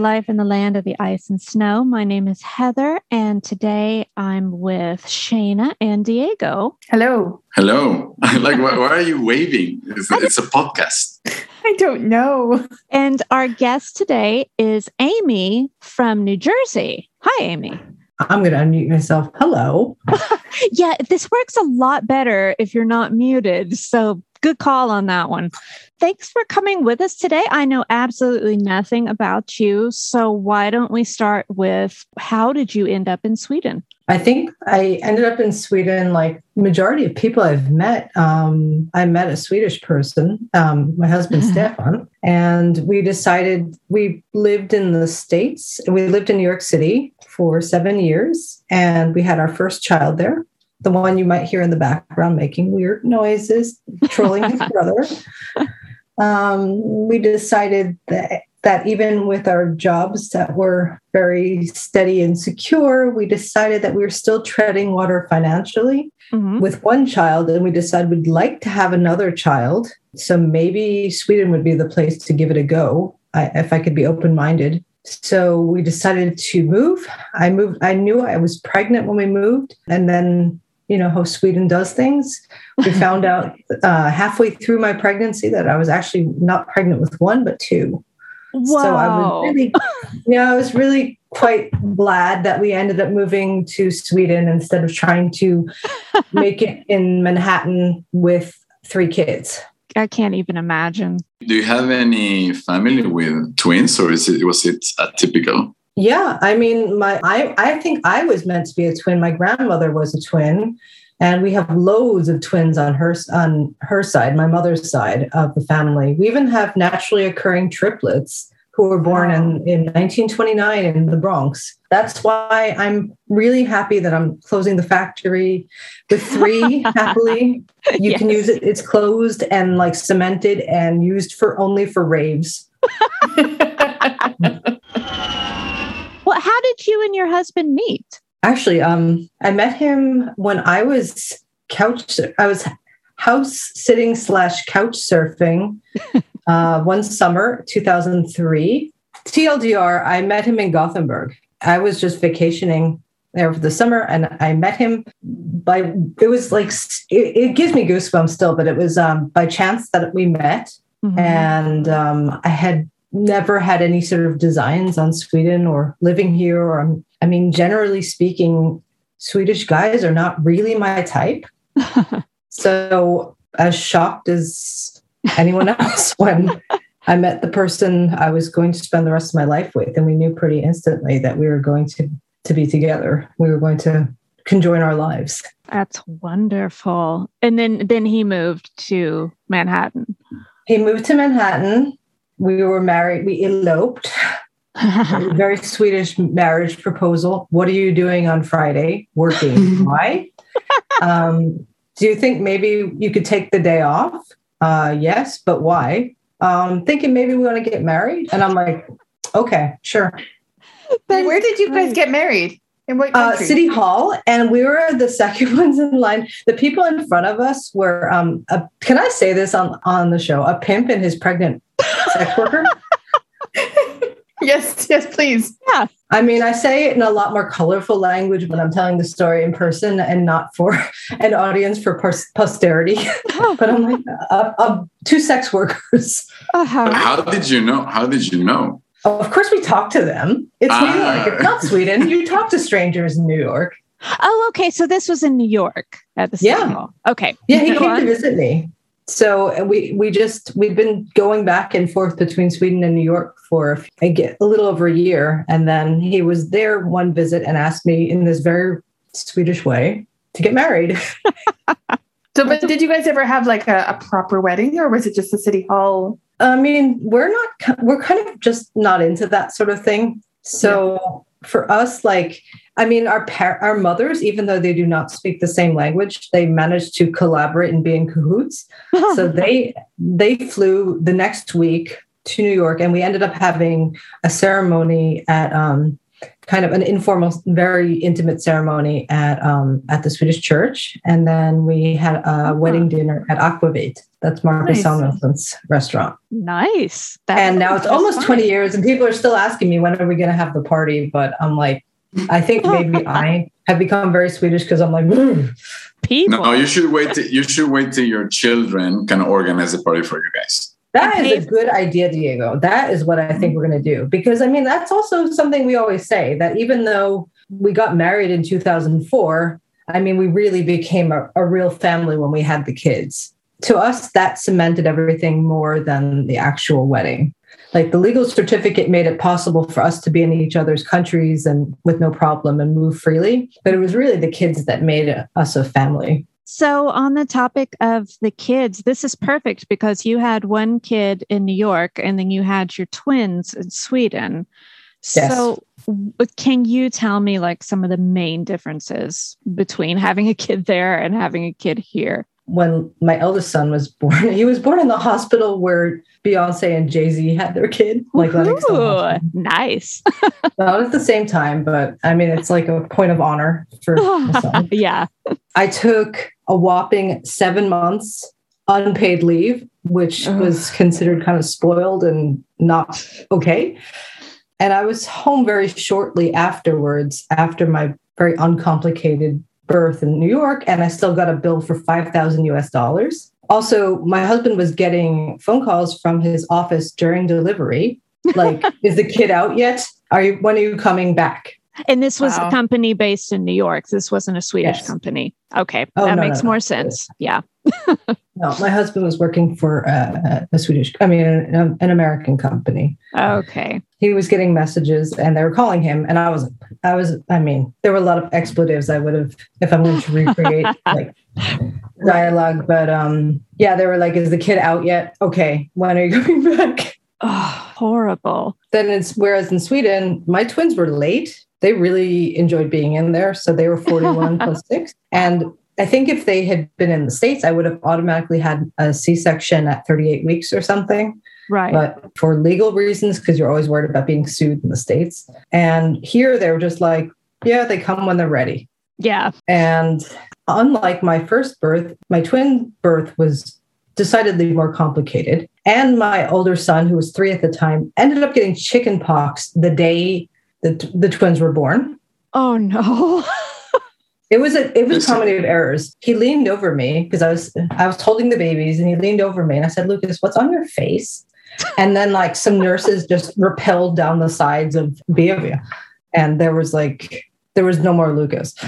to Life in the Land of the Ice and Snow. My name is Heather, and today I'm with Shayna and Diego. Hello. Hello. like, why, why are you waving? It's, it's a podcast. I don't know. And our guest today is Amy from New Jersey. Hi, Amy. I'm going to unmute myself. Hello. yeah, this works a lot better if you're not muted. So good call on that one. Thanks for coming with us today. I know absolutely nothing about you. So why don't we start with how did you end up in Sweden? I think I ended up in Sweden like majority of people I've met. Um, I met a Swedish person, um, my husband Stefan, and we decided we lived in the States. We lived in New York City for seven years, and we had our first child there the one you might hear in the background making weird noises, trolling his brother. Um, we decided that, that even with our jobs that were very steady and secure, we decided that we were still treading water financially mm-hmm. with one child. And we decided we'd like to have another child. So maybe Sweden would be the place to give it a go I, if I could be open minded. So we decided to move. I moved, I knew I was pregnant when we moved. And then you know how Sweden does things. We found out uh, halfway through my pregnancy that I was actually not pregnant with one but two. Wow. So I was really, yeah, I was really quite glad that we ended up moving to Sweden instead of trying to make it in Manhattan with three kids. I can't even imagine. Do you have any family with twins, or is it was it atypical? Yeah, I mean, my I I think I was meant to be a twin. My grandmother was a twin, and we have loads of twins on her on her side, my mother's side of the family. We even have naturally occurring triplets who were born in, in 1929 in the Bronx. That's why I'm really happy that I'm closing the factory with three happily. You yes. can use it, it's closed and like cemented and used for only for raves. Well, how did you and your husband meet? Actually, um, I met him when I was couch. I was house sitting slash couch surfing uh, one summer, 2003. TLDR, I met him in Gothenburg. I was just vacationing there for the summer and I met him by, it was like, it, it gives me goosebumps still, but it was um, by chance that we met. Mm-hmm. And um, I had never had any sort of designs on Sweden or living here. Or um, I mean, generally speaking, Swedish guys are not really my type. so as shocked as anyone else when I met the person I was going to spend the rest of my life with, and we knew pretty instantly that we were going to to be together. We were going to conjoin our lives. That's wonderful. And then then he moved to Manhattan. He moved to Manhattan we were married, we eloped. very Swedish marriage proposal. What are you doing on Friday? Working. Why? Um, do you think maybe you could take the day off? Uh, yes, but why? Um, thinking maybe we want to get married. And I'm like, okay, sure. But Where did you guys get married? In what uh, City Hall, and we were the second ones in line. The people in front of us were. Um, a, can I say this on on the show? A pimp and his pregnant sex worker. yes, yes, please. Yeah. I mean, I say it in a lot more colorful language when I'm telling the story in person and not for an audience for posterity. but I'm like, uh, uh, two sex workers. Uh-huh. How did you know? How did you know? Of course, we talk to them. It's New York. It's not Sweden. You talk to strangers in New York. Oh, okay. So this was in New York at the City yeah. Hall. Okay. Yeah, he came to visit me. So we we just we've been going back and forth between Sweden and New York for a, a little over a year, and then he was there one visit and asked me in this very Swedish way to get married. so, but did you guys ever have like a, a proper wedding, or was it just the City Hall I mean, we're not, we're kind of just not into that sort of thing. So yeah. for us, like, I mean, our par- our mothers, even though they do not speak the same language, they managed to collaborate and be in cahoots. so they they flew the next week to New York, and we ended up having a ceremony at um, kind of an informal, very intimate ceremony at um, at the Swedish church, and then we had a Uh-huh. wedding dinner at Aquavit. That's Marcus Nice. Samuelsson's restaurant. Nice. That and now it's almost fun. 20 years, and people are still asking me when are we going to have the party. But I'm like, I think maybe I have become very Swedish because I'm like, people. No, you should wait. Till, you should wait till your children can organize a party for you guys. That And is a good idea, Diego. That is what I think we're going to do. Because I mean, that's also something we always say that even though we got married in 2004, I mean, we really became a, a real family when we had the kids. To us, that cemented everything more than the actual wedding. Like the legal certificate made it possible for us to be in each other's countries and with no problem and move freely. But it was really the kids that made us a family. So, on the topic of the kids, this is perfect because you had one kid in New York and then you had your twins in Sweden. Yes. So, can you tell me like some of the main differences between having a kid there and having a kid here? When my eldest son was born, he was born in the hospital where Beyonce and Jay Z had their kid, like Ooh, nice. Not at the same time, but I mean, it's like a point of honor for my son. yeah. I took a whopping seven months unpaid leave, which Ugh. was considered kind of spoiled and not okay. And I was home very shortly afterwards, after my very uncomplicated birth in New York, and I still got a bill for 5,000 US dollars. Also, my husband was getting phone calls from his office during delivery. Like, is the kid out yet? Are you when are you coming back? And this was Wow. a company based in New York. This wasn't a Swedish Yes. company. Okay. Oh, that no, makes no, more no. sense. Yeah. No, my husband was working for uh, a Swedish, I mean, an, an American company. Okay. He was getting messages, and they were calling him, and I was, I was, I mean, there were a lot of expletives I would have if I'm going to recreate like dialogue, but um, yeah, they were like, "Is the kid out yet? Okay, when are you coming back?" Oh, horrible. Then it's whereas in Sweden, my twins were late. They really enjoyed being in there, so they were 41 plus six, and I think if they had been in the States, I would have automatically had a C section at 38 weeks or something. Right. But for legal reasons, because you're always worried about being sued in the States. And here they were just like, yeah, they come when they're ready. yeah. And unlike my first birth, my twin birth was decidedly more complicated. And my older son, who was three at the time, ended up getting chicken pox the day that the twins were born. Oh no. It was a it was a comedy of errors. He leaned over me because I was I was holding the babies and he leaned over me and I said, Lucas, what's on your face? And then like some nurses just repelled down the sides of Beavia. And there was like there was no more Lucas.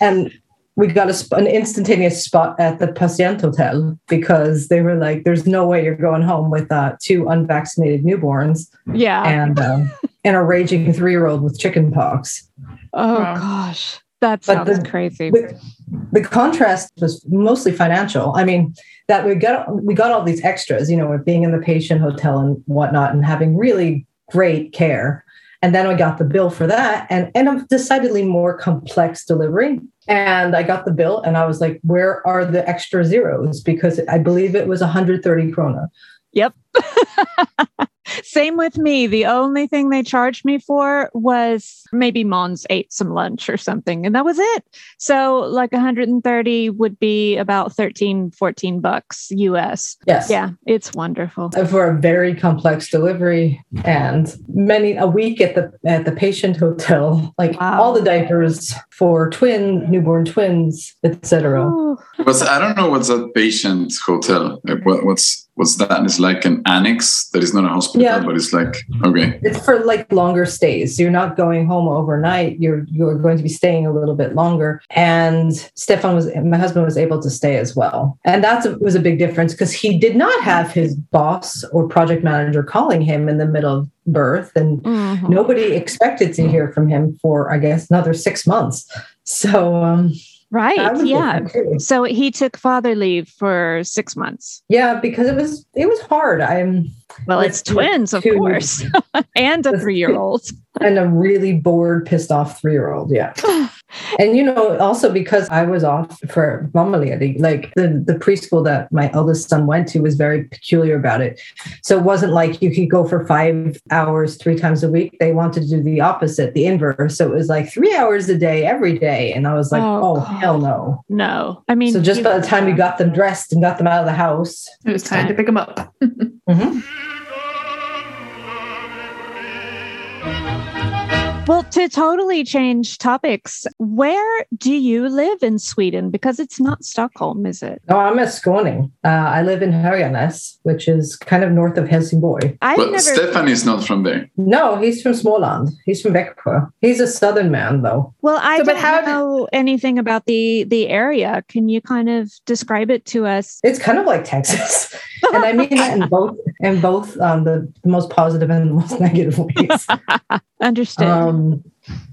And we got a, an instantaneous spot at the Patient Hotel because they were like, "There's no way you're going home with uh, two unvaccinated newborns yeah. and um, and a raging three year old with chicken pox." oh Wow. gosh. That But sounds the- crazy. the, the contrast was mostly financial. I mean, that we got we got all these extras, you know, with being in the patient hotel and whatnot, and having really great care. And then I got the bill for that, and and a decidedly more complex delivery. And I got the bill, and I was like, "Where are the extra zeros?" Because I believe it was 130 krona. Same with me. The only thing they charged me for was maybe Mons ate some lunch or something, and that was it. So, like 130 would be about 13, 14 bucks US. Yes. Yeah, it's wonderful. Uh, for a very complex delivery and many a week at the at the patient hotel like Wow. all the diapers for twin newborn twins etc Ooh. What's I don't know what's that patient hotel? Like what, what's what's that? It's like an annex that is not a hospital, Yeah. but it's like okay. it's for like longer stays you're not going home overnight you're you're going to be staying a little bit longer and stefan was my husband was able to stay as well and that was a big difference because he did not have his boss or project manager calling him in the middle of birth and Mhm. nobody expected to hear from him for i guess another six months so um that Right. Yeah. So he took father leave for six months. yeah because it was it was hard i'm Well, it's twins, of two- course, and a three year old. and a really bored, pissed off three year old. Yeah. and you know, also because I was off for mammaledig, like the, the preschool that my eldest son went to was very peculiar about it. So it wasn't like you could go for five hours three times a week. They wanted to do the opposite, the inverse. So it was like three hours a day every day. And I was like, Oh, oh, hell no. No, I mean, So just by the time we got them dressed and got them out of the house, It was time to pick them up. mhm. Well, to totally change topics, where do you live in Sweden? Because it's not Stockholm, is it? Oh, I'm at Skåning. Uh, I live in Höganäs, which is kind of north of Helsingborg. I've Well, never. Stefan is not from there. No, he's from Småland. He's from Växjö. He's a southern man, though. well, I So, don't how know anything about the the area. Can you kind of describe it to us? It's kind of like Texas, and I mean that in both in both um, the, the most positive and the most negative ways. Understood. Um,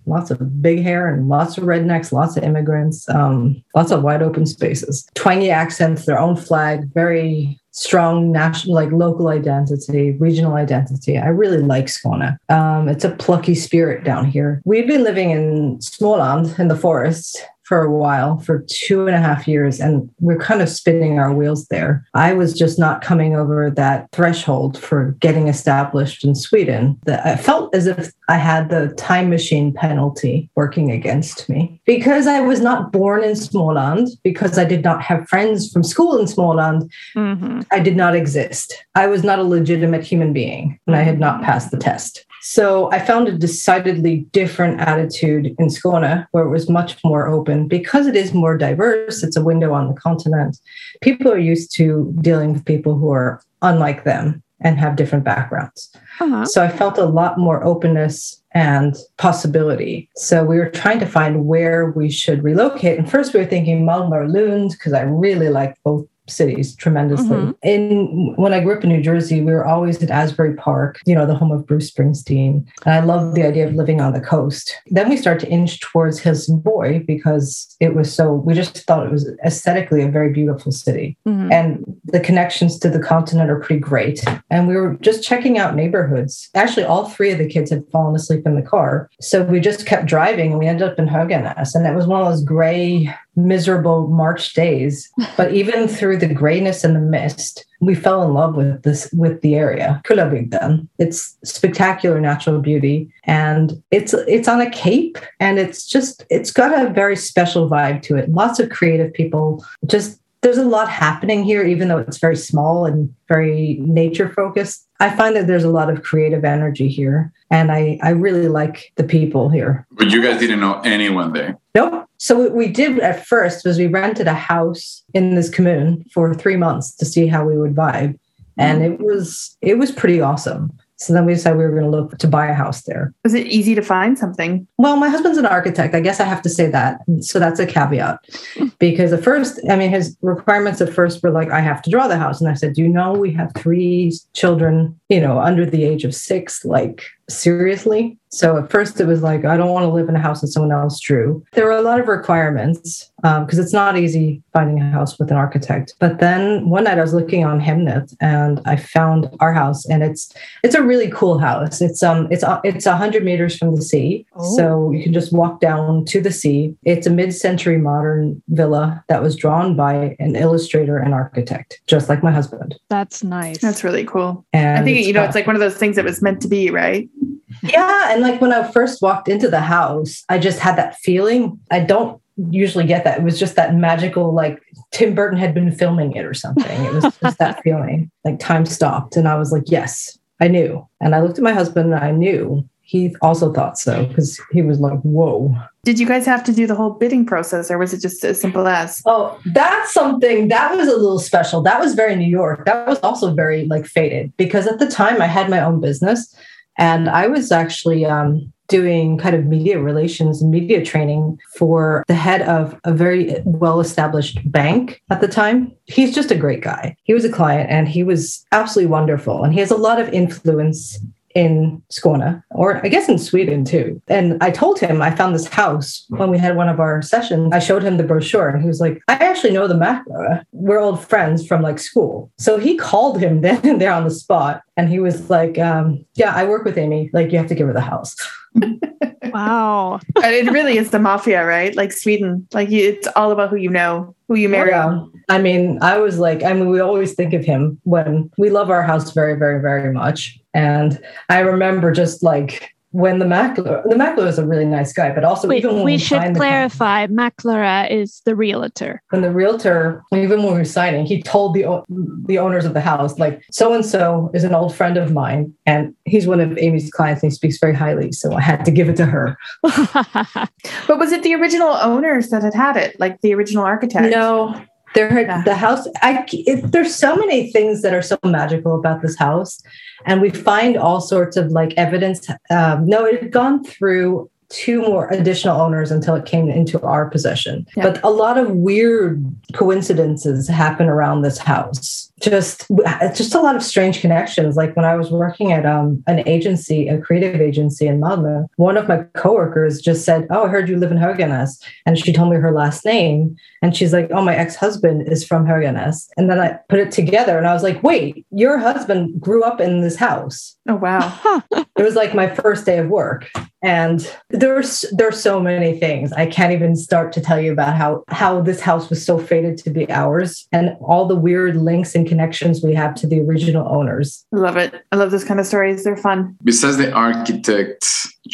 lots of big hair and lots of rednecks, lots of immigrants, um, lots of wide open spaces, twangy accents, their own flag, very strong national, like local identity, regional identity. I really like Skåne. Um, it's a plucky spirit down here. We've been living in Småland in the forest for a while, for two and a half years, and we're kind of spinning our wheels there. I was just not coming over that threshold for getting established in Sweden. That I felt as if I had the time machine penalty working against me because I was not born in Småland, because I did not have friends from school in Småland. Mhm. I did not exist. I was not a legitimate human being and I had not passed the test. So I found a decidedly different attitude in Skåne, where it was much more open because it is more diverse. It's a window on the continent. People are used to dealing with people who are unlike them and have different backgrounds. Uh-huh. So I felt a lot more openness and possibility. So we were trying to find where we should relocate. And first we were thinking Malmö or Lund because I really like both cities tremendously. Mhm. In when I grew up in New Jersey, we were always at Asbury Park, you know, the home of Bruce Springsteen. And I loved the idea of living on the coast. Then we start to inch towards Helsingborg because it was so we just thought it was aesthetically a very beautiful city Mhm. and the connections to the continent are pretty great. And we were just checking out neighborhoods. Actually, all three of the kids had fallen asleep in the car. So we just kept driving and we ended up in Höganäs. And it was one of those gray, miserable March days. But even through the grayness and the mist, we fell in love with this with the area. Kullabygden. It's spectacular natural beauty. And it's it's on a cape and it's just it's got a very special vibe to it. Lots of creative people just there's a lot happening here, even though it's very small and very nature focused. I find that there's a lot of creative energy here, and I, I really like the people here. But you guys didn't know anyone there. Nope. So what we did at first was we rented a house in this commune for three months to see how we would vibe, and mm-hmm. it was it was pretty awesome. So then we decided we were going to look to buy a house there. Was it easy to find something? Well, my husband's an architect. I guess I have to say that. So that's a caveat. Because at first, I mean, his requirements at first were like, I have to draw the house. And I said, Do you know we have three children, you know, under the age of six? Like, seriously? So at first, it was like, I don't want to live in a house that someone else drew. There were a lot of requirements because it's not easy finding a house with an architect. But then one night I was looking on Hemnet and I found our house, and it's it's a really cool house. It's um it's uh, it's a hundred meters from the sea, Oh. so you can just walk down to the sea. It's a mid-century modern villa that was drawn by an illustrator and architect, just like my husband. That's nice. That's really cool. And I think, you know, got- it's like one of those things that was meant to be, right? Yeah, and like when I first walked into the house, I just had that feeling. I don't usually get that. It was just that magical, like Tim Burton had been filming it or something. It was just that feeling, like time stopped, and I was like, yes, I knew. And I looked at my husband, and I knew. He also thought so because he was like, whoa. Did you guys have to do the whole bidding process or was it just as simple as? Oh, that's something that was a little special. That was very New York. That was also very like faded because at the time I had my own business and I was actually um, doing kind of media relations and media training for the head of a very well established bank at the time. He's just a great guy. He was a client and he was absolutely wonderful. And he has a lot of influence in Skåne, or I guess in Sweden too. And I told him I found this house when we had one of our sessions. I showed him the brochure and he was like, I actually know the macro. We're old friends from like school. So he called him then and there on the spot. And he was like, um, Yeah, I work with Amy. Like, you have to give her the house. Wow. But it really is the mafia, right? Like Sweden. Like you, it's all about who you know, who you marry. Yeah. I mean, I was like, I mean, we always think of him when we love our house very, very, very much. And I remember just like when the Mackler, the Mackler is a really nice guy, but also Wait, even when we we should signed the clarify. Mäklaren is the realtor. when the realtor, even when we were signing, he told the the owners of the house, like, so and so is an old friend of mine, and he's one of Amy's clients, and he speaks very highly, so I had to give it to her. But was it the original owners that had had it, like the original architect? No, there Yeah. the house. I it, there's so many things that are so magical about this house, and we find all sorts of like evidence. Um, no, it had gone through two more additional owners until it came into our possession. Yeah. But a lot of weird coincidences happen around this house. Just just a lot of strange connections. Like when I was working at um, an agency, a creative agency in Malmö, one of my coworkers just said, "Oh, I heard you live in Höganäs," and she told me her last name. And she's like, Oh, my ex husband is from Höganäs. And then I put it together and I was like, Wait, your husband grew up in this house. Oh wow. It was like my first day of work. And there's there's so many things. I can't even start to tell you about how how this house was so fated to be ours and all the weird links and connections we have to the original owners. I love it. I love those kind of stories. They're fun. Besides the architect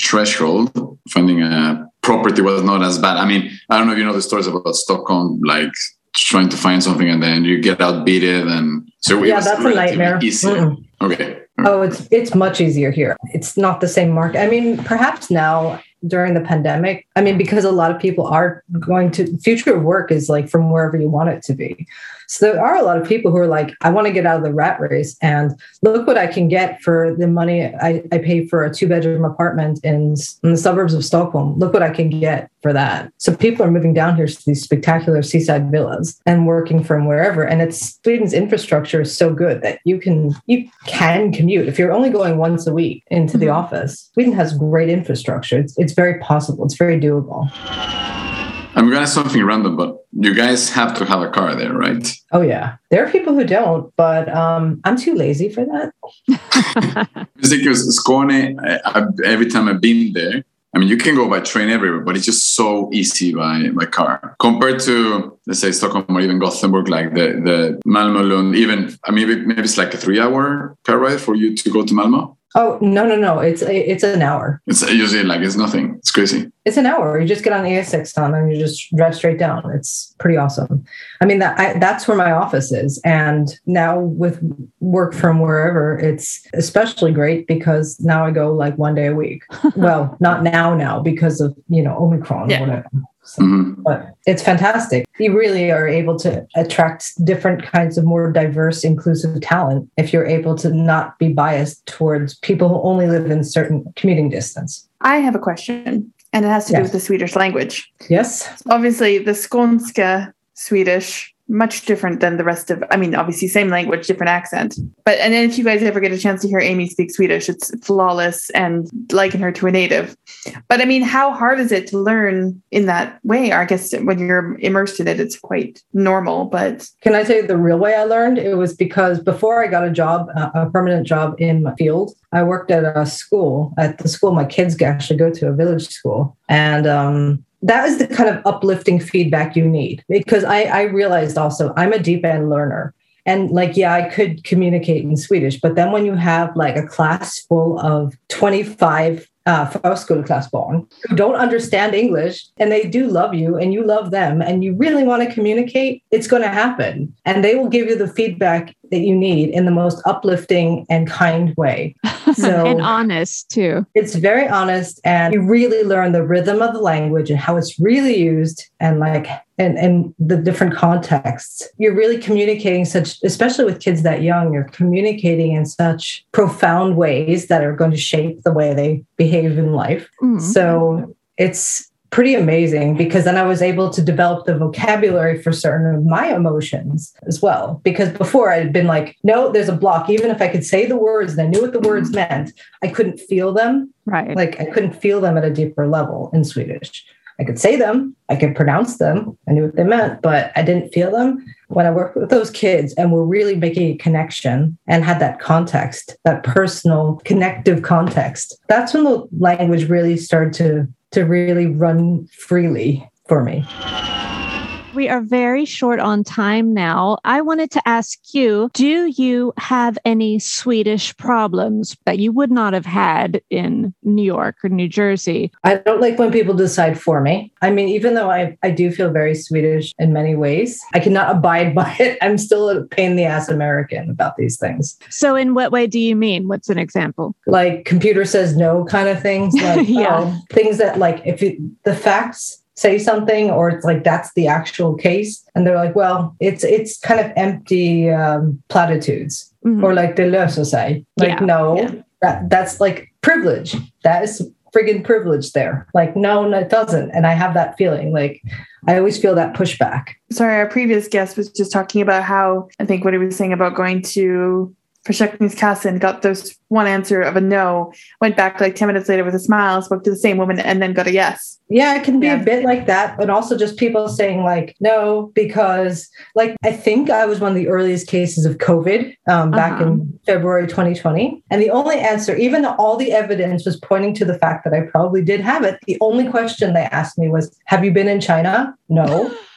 threshold, finding a property was not as bad. I mean, I don't know if you know the stories about Stockholm, like trying to find something and then you get outbeated and so it Yeah, that's a relatively nightmare. Mm-mm. Okay. Oh, it's it's much easier here. It's not the same market. I mean, perhaps now during the pandemic, I mean, because a lot of people are going to future work is like from wherever you want it to be. So there are a lot of people who are like, I want to get out of the rat race and look what I can get for the money I, I pay for a two bedroom apartment in, in the suburbs of Stockholm. Look what I can get for that. So people are moving down here to these spectacular seaside villas and working from wherever. And it's Sweden's infrastructure is so good that you can you can commute if you're only going once a week into the Mhm. office. Sweden has great infrastructure. It's it's very possible. It's very doable. I'm gonna ask something random, but you guys have to have a car there, right? Oh yeah, there are people who don't, but um, I'm too lazy for that. Because Skåne, I, I, every time I've been there, I mean, you can go by train everywhere, but it's just so easy by by car compared to let's say Stockholm or even Gothenburg, like the the Malmö, Lund. Even I mean, maybe, maybe it's like a three hour car ride for you to go to Malmö. Oh no no no! It's it's an hour. It's usually like it's nothing. It's crazy. It's an hour. You just get on the E6 ton and you just drive straight down. It's pretty awesome. I mean that I, that's where my office is, and now with work from wherever, it's especially great because now I go like one day a week. well, not now now because of you know Omicron Yeah. Or whatever. So, hmm but it's fantastic. You really are able to attract different kinds of more diverse, inclusive talent if you're able to not be biased towards people who only live in certain commuting distance. I have a question, and it has to do with the Swedish language. Yes. Obviously, the Skånska Swedish much different than the rest of. I mean, obviously, same language, different accent. But and then if you guys ever get a chance to hear Amy speak Swedish, it's flawless and liken her to a native. But I mean, how hard is it to learn in that way? I guess when you're immersed in it, it's quite normal. But Can I you the real way I learned? It was because before I got a job, a permanent job in my field, I worked at a school, at the school my kids actually go to, a village school. And um, that is the kind of uplifting feedback you need because I, I realized also I'm a deep end learner. And like, yeah, I could communicate in Swedish, but then when you have like a class full of 25 uh, born who don't understand English and they do love you and you love them and you really want to communicate, it's going to happen. And they will give you the feedback that you need in the most uplifting and kind way. So and honest too. it's very honest and you really learn the rhythm of the language and how it's really used and like and, and the different contexts you're really communicating such especially with kids that young you're communicating in such profound ways that are going to shape the way they behave in life Mm. so it's pretty amazing because then I was able to develop the vocabulary for certain of my emotions as well. Because before I had been like, no, there's a block. Even if I could say the words and I knew what the words meant, I couldn't feel them. right. Like I couldn't feel them at a deeper level in Swedish. I could say them, I could pronounce them, I knew what they meant, but I didn't feel them. When I worked with those kids and we're really making a connection and had that context, that personal connective context, that's when the language really started to to really run freely for me. We are very short on time now. I wanted to ask you do you have any Swedish problems that you would not have had in New York or New Jersey? I don't like when people decide for me. I mean, even though I, I do feel very Swedish in many ways, I cannot abide by it. I'm still a pain in the ass American about these things. So, in what way do you mean? What's an example? Like computer says no kind of things. Like, yeah. Oh, things that, like, if it, the facts say something or it's like that's the actual case. And they're like well it's it's kind of empty um, platitudes mm-hmm. or like the löser say like yeah. no yeah. that that's like privilege. That is friggin' privilege there. Like no no it doesn't. And i have that feeling. Like i always feel that pushback. Sorry our previous guest was just talking about how i think what he was saying about going to Försäkringskassan got this one answer of a no, went back like 10 minutes later with a smile, spoke to the same woman, and then got a yes. Yeah, it can be yeah. a bit like that, but also just people saying like no, because like I think I was one of the earliest cases of COVID um, back uh-huh. in February 2020. And the only answer, even though all the evidence was pointing to the fact that I probably did have it, the only question they asked me was, Have you been in China? No.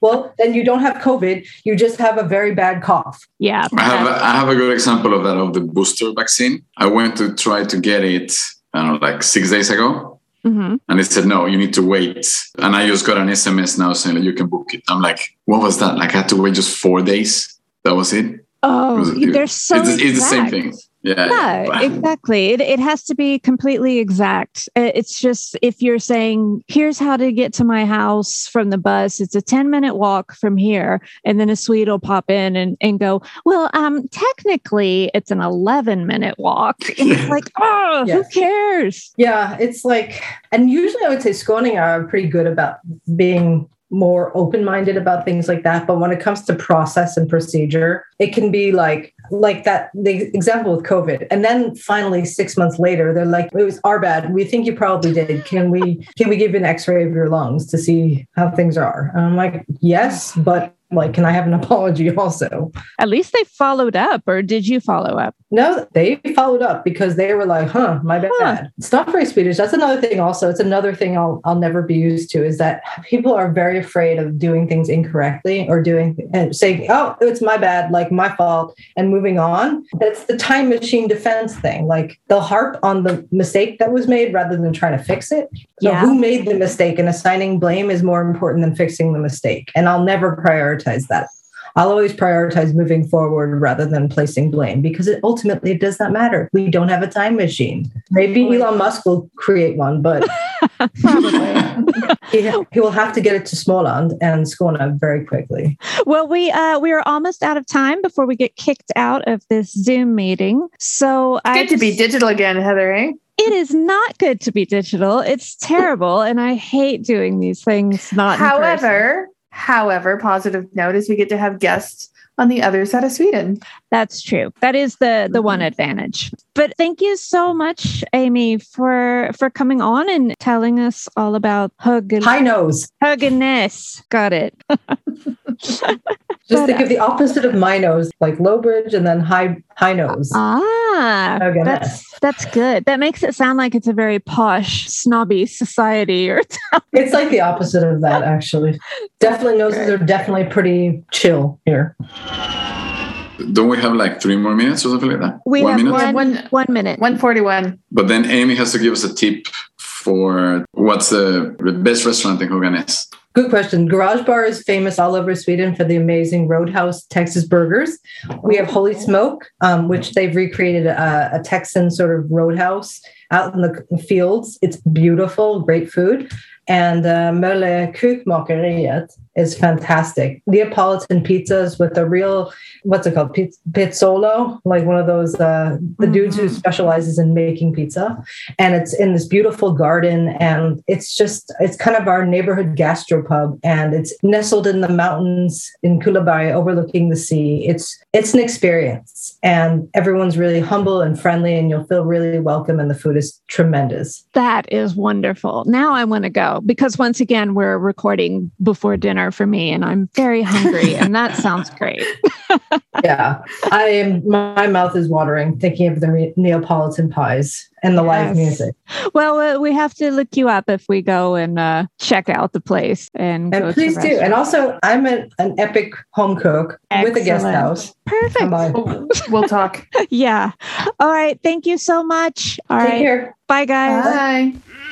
well, then you don't have COVID. You just have a very bad cough. Yeah. I have, a, I have a good example of that of the booster vaccine. I went to try to get it, I don't know, like six days ago. Mm-hmm. And they said, no, you need to wait. And I just got an SMS now saying that you can book it. I'm like, what was that? Like I had to wait just four days. That was it. Oh, it was, they're so. It's, it's the same thing. Yeah, yeah exactly. It, it has to be completely exact. It's just if you're saying, here's how to get to my house from the bus, it's a 10 minute walk from here. And then a Swede will pop in and, and go, well, um, technically it's an 11 minute walk. And it's like, oh, yes. who cares? Yeah, it's like, and usually I would say Skåningar are pretty good about being more open minded about things like that. But when it comes to process and procedure, it can be like, like that the example with covid. And then finally six months later they're like it was our bad. We think you probably did. Can we can we give you an x-ray of your lungs to see how things are? And i'm like yes but like can i have an apology also? At least they followed up or did you follow up no they followed up because they were like huh my bad huh. it's not very swedish. That's another thing also. It's another thing I'll, I'll never be used to is that people are very afraid of doing things incorrectly or doing and saying oh it's my bad like my fault and moving on. That's the time machine defense thing. Like they'll harp on the mistake that was made rather than trying to fix it. So yeah. who made the mistake? And assigning blame is more important than fixing the mistake. And i'll never prioritize prioritize that. I'll always prioritize moving forward rather than placing blame because it ultimately it does not matter. We don't have a time machine. Maybe Elon Musk will create one, but he, he, will have to get it to Småland and Skåne very quickly. Well, we uh, we are almost out of time before we get kicked out of this Zoom meeting. So it's I good just, to be digital again, Heather. Eh? it is not good to be digital. It's terrible. And I hate doing these things not However, However, positive note is we get to have guests on the other side of Sweden. That's true. That is the the one mm-hmm. advantage. But thank you so much, Amy, for for coming on and telling us all about Hug High nose. Hugginess. Got it. Just think of the opposite of my nose, like low bridge and then high high nose. Ah, that's that's good. That makes it sound like it's a very posh, snobby society or. It's like the opposite of that, actually. Definitely noses are definitely pretty chill here. Don't we have like three more minutes or something like that? We one have minute? One, one, one minute. 141. But then Amy has to give us a tip for what's the best restaurant in Höganäs. Good question. Garage Bar is famous all over Sweden for the amazing Roadhouse Texas burgers. We have Holy Smoke, um, which they've recreated a, a Texan sort of roadhouse out in the fields. It's beautiful, great food. And uh, Mölle Krukmakeriet is fantastic. Neapolitan pizzas with a real, what's it called? Pizzaiolo, like one of those, uh, the dudes who mm-hmm. specializes in making pizza. And it's in this beautiful garden. And it's just, it's kind of our neighborhood gastropub. And it's nestled in the mountains in Kullaberg, overlooking the sea. It's, it's an experience. And everyone's really humble and friendly, and you'll feel really welcome. And the food is tremendous. That is wonderful. Now I want to go because once again, we're recording before dinner for me and I'm very hungry and that sounds great. yeah. I am, my mouth is watering thinking of the Neapolitan pies and the yes. live music. Well, uh, we have to look you up if we go and uh, check out the place. And, and please do. And also, I'm an, an epic home cook Excellent. with a guest house. Perfect. We'll, we'll talk. yeah. All right. Thank you so much. All Take right. care. Bye, guys. Bye.